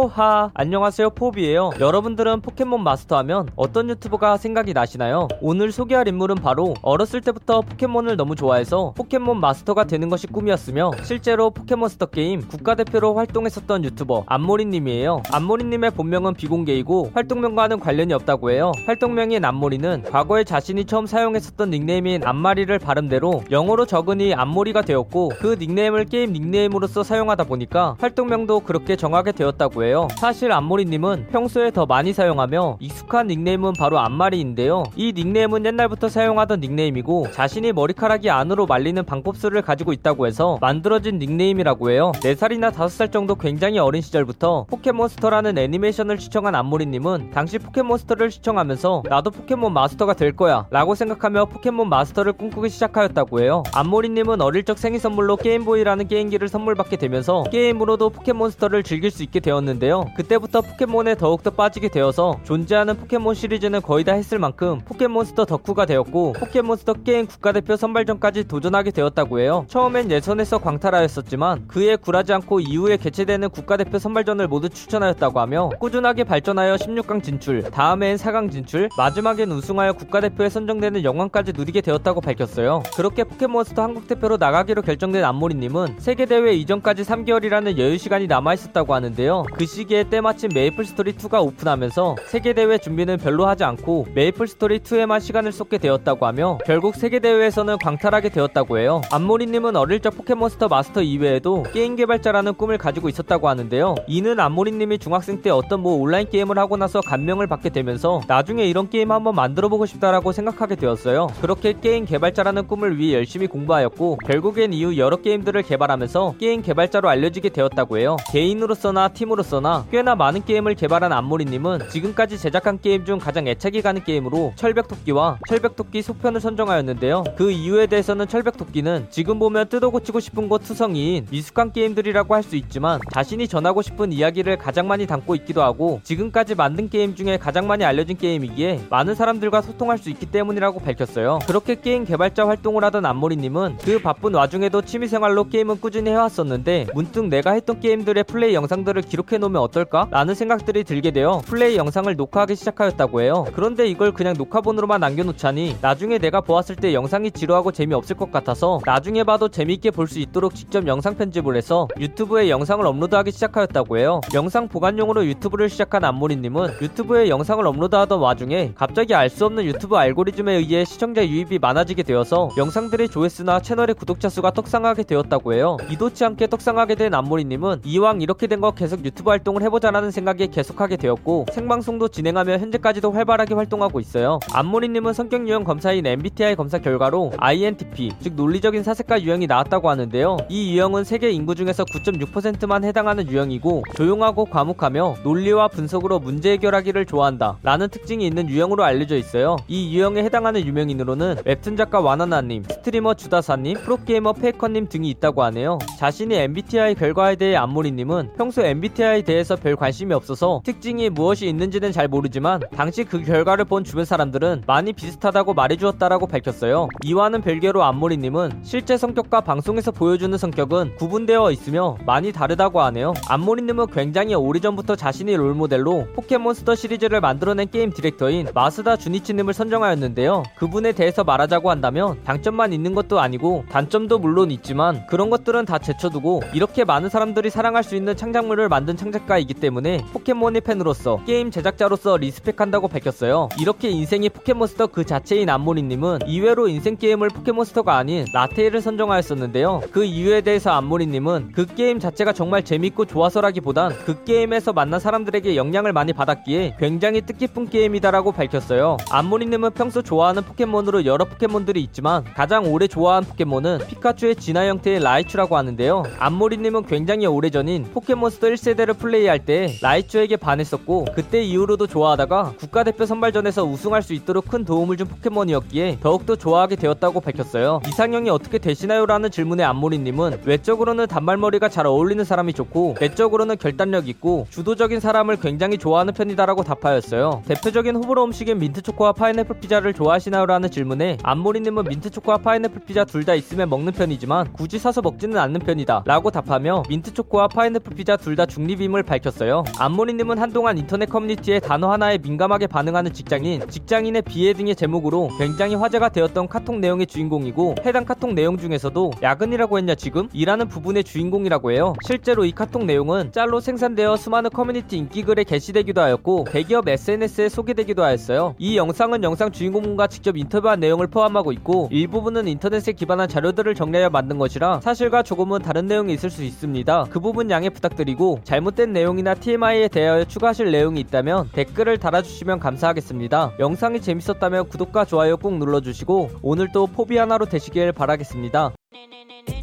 포하 안녕하세요 포비예요 여러분들은 포켓몬 마스터 하면 어떤 유튜버가 생각이 나시나요? 오늘 소개할 인물은 바로 어렸을 때부터 포켓몬을 너무 좋아해서 포켓몬 마스터가 되는 것이 꿈이었으며 실제로 포켓몬스터 게임 국가대표로 활동했었던 유튜버 안모리님이에요 안모리님의 본명은 비공개이고 활동명과는 관련이 없다고 해요 활동명인 안모리는 과거에 자신이 처음 사용했었던 닉네임인 안마리를 발음대로 영어로 적으니 안모리가 되었고 그 닉네임을 게임 닉네임으로서 사용하다 보니까 활동명도 그렇게 정하게 되었다고 해요. 사실 안모리님은 평소에 더 많이 사용하며 익숙한 닉네임은 바로 안마리인데요. 이 닉네임은 옛날부터 사용하던 닉네임이고 자신이 머리카락이 안으로 말리는 반곱슬을 가지고 있다고 해서 만들어진 닉네임이라고 해요. 4살이나 5살 정도 굉장히 어린 시절부터 포켓몬스터라는 애니메이션을 시청한 안모리님은 당시 포켓몬스터를 시청하면서 나도 포켓몬 마스터가 될 거야 라고 생각하며 포켓몬 마스터를 꿈꾸기 시작하였다고 해요. 안모리님은 어릴 적 생일 선물로 게임보이라는 게임기를 선물받게 되면서 게임으로도 포켓몬스터를 즐길 수 있게 되었는데 요. 그때부터 포켓몬에 더욱더 빠지게 되어서 존재하는 포켓몬 시리즈는 거의 다 했을 만큼 포켓몬스터 덕후가 되었고 포켓몬스터 게임 국가대표 선발전까지 도전하게 되었다고 해요. 처음엔 예선에서 광탈하였었지만 그에 굴하지 않고 이후에 개최되는 국가대표 선발전을 모두 출전하였다고 하며 꾸준하게 발전하여 16강 진출, 다음엔 4강 진출, 마지막엔 우승하여 국가대표에 선정되는 영광까지 누리게 되었다고 밝혔어요. 그렇게 포켓몬스터 한국 대표로 나가기로 결정된 안모리님은 세계대회 이전까지 3개월이라는 여유 시간이 남아있었다고 하는데요. 그 시기에 때마침 메이플 스토리 2가 오픈하면서 세계대회 준비는 별로 하지 않고 메이플 스토리 2에만 시간을 쏟게 되었다고 하며 결국 세계대회에서는 광탈하게 되었다고 해요. 안모리님은 어릴 적 포켓몬스터 마스터 이외에도 게임 개발자라는 꿈을 가지고 있었다고 하는데요. 이는 안모리님이 중학생 때 어떤 뭐 온라인 게임을 하고 나서 감명을 받게 되면서 나중에 이런 게임 한번 만들어보고 싶다라고 생각하게 되었어요. 그렇게 게임 개발자라는 꿈을 위해 열심히 공부하였고 결국엔 이후 여러 게임들을 개발하면서 게임 개발자로 알려지게 되었다고 해요. 개인으로서나 팀으로서나 꽤나 많은 게임을 개발한 안모리님은 지금까지 제작한 게임 중 가장 애착이 가는 게임으로 철벽토끼와 철벽토끼 속편을 선정하였는데요. 그 이유에 대해서는 철벽토끼는 지금 보면 뜯어고치고 싶은 것 투성이인 미숙한 게임들이라고 할 수 있지만 자신이 전하고 싶은 이야기를 가장 많이 담고 있기도 하고 지금까지 만든 게임 중에 가장 많이 알려진 게임이기에 많은 사람들과 소통할 수 있기 때문이라고 밝혔어요. 그렇게 게임 개발자 활동을 하던 안모리님은 그 바쁜 와중에도 취미생활로 게임은 꾸준히 해왔었는데 문득 내가 했던 게임들의 플레이 영상들을 기록해 놓으면 어떨까? 라는 생각들이 들게 되어 플레이 영상을 녹화하기 시작하였다고 해요. 그런데 이걸 그냥 녹화본으로만 남겨놓자니 나중에 내가 보았을 때 영상이 지루하고 재미없을 것 같아서 나중에 봐도 재미있게 볼 수 있도록 직접 영상 편집을 해서 유튜브에 영상을 업로드하기 시작하였다고 해요. 영상 보관용으로 유튜브를 시작한 안모리님은 유튜브에 영상을 업로드하던 와중에 갑자기 알 수 없는 유튜브 알고리즘에 의해 시청자 유입이 많아지게 되어서 영상들의 조회수나 채널의 구독자 수가 떡상하게 되었다고 해요. 이도치 않게 떡상하게 된 안모리님은 이왕 이렇게 된 거 계속 유튜브 활동을 해보자라는 생각에 계속하게 되었고 생방송도 진행하며 현재까지도 활발하게 활동하고 있어요. 안모리님은 성격 유형 검사인 MBTI 검사 결과로 INTP 즉 논리적인 사색가 유형이 나왔다고 하는데요. 이 유형은 세계 인구 중에서 9.6%만 해당하는 유형이고 조용하고 과묵하며 논리와 분석으로 문제 해결하기를 좋아한다 라는 특징이 있는 유형으로 알려져 있어요. 이 유형에 해당하는 유명인으로는 웹툰 작가 와나나님, 스트리머 주다사님, 프로게이머 페이커님 등이 있다고 하네요. 자신의 MBTI 결과에 대해 안모리님은 평소 MBTI에 대해서 별 관심이 없어서 특징이 무엇이 있는지는 잘 모르지만 당시 그 결과를 본 주변 사람들은 많이 비슷하다고 말해주었다라고 밝혔어요. 이와는 별개로 안모리님은 실제 성격과 방송에서 보여주는 성격은 구분되어 있으며 많이 다르다고 하네요. 안모리님은 굉장히 오래전부터 자신의 롤모델로 포켓몬스터 시리즈를 만들어낸 게임 디렉터인 마스다 준이치님을 선정하였는데요. 그분에 대해서 말하자고 한다면 장점만 있는 것도 아니고 단점도 물론 있지만 그런 것들은 다 제쳐두고 이렇게 많은 사람들이 사랑할 수 있는 창작물을 만든 창작가이기 때문에 포켓몬의 팬으로서 게임 제작자로서 respect한다고 밝혔어요. 이렇게 인생이 포켓몬스터 그 자체인 안모리님은 의외로 인생 게임을 포켓몬스터가 아닌 라테일을 선정하였었는데요. 그 이유에 대해서 안모리님은 그 게임 자체가 정말 재밌고 좋아서라기보단 그 게임에서 만난 사람들에게 영향을 많이 받았기에 굉장히 뜻깊은 게임이다라고 밝혔어요. 안모리님은 평소 좋아하는 포켓몬으로 여러 포켓몬들이 있지만 가장 오래 좋아한 포켓몬은 피카츄의 진화 형태의 라이츄라고 하는데요. 안모리님은 굉장히 오래전인 포켓몬스터 1세대를 플레이할 때 라이츄에게 반했었고 그때 이후로도 좋아하다가 국가대표 선발전에서 우승할 수 있도록 큰 도움을 준 포켓몬이었기에 더욱더 좋아하게 되었다고 밝혔어요. 이상형이 어떻게 되시나요? 라는 질문에 안모리님은 외적으로는 단발머리가 잘 어울리는 사람이 좋고 내적으로는 결단력 있고 주도적인 사람을 굉장히 좋아하는 편이다라고 답하였어요. 대표적인 호불호 음식인 민트초코와 파인애플 피자를 좋아하시나요? 라는 질문에 안모리님은 민트초코와 파인애플 피자 둘 다 있으면 먹는 편이지만 굳이 사서 먹지는 않는 편이다 라고 답하며 민트초코와 파인애플 피자 둘다 내용 임을 밝혔어요. 안모리님은 한동안 인터넷 커뮤니티에 단어 하나에 민감하게 반응하는 직장인, 직장인의 비애 등의 제목으로 굉장히 화제가 되었던 카톡 내용의 주인공이고 해당 카톡 내용 중에서도 야근이라고 했냐 지금? 이라는 부분의 주인공이라고 해요. 실제로 이 카톡 내용은 짤로 생산되어 수많은 커뮤니티 인기글에 게시되기도 하였고 대기업 SNS에 소개되기도 하였어요. 이 영상은 영상 주인공과 직접 인터뷰한 내용을 포함하고 있고 일부분은 인터넷에 기반한 자료들을 정리하여 만든 것이라 사실과 조금은 다른 내용이 있을 수 있습니다. 그 부분 양해 부탁드리고 잘못된 내용이나 TMI에 대하여 추가하실 내용이 있다면 댓글을 달아주시면 감사하겠습니다. 영상이 재밌었다면 구독과 좋아요 꾹 눌러주시고 오늘도 포비한 하루 되시길 바라겠습니다. 네네네네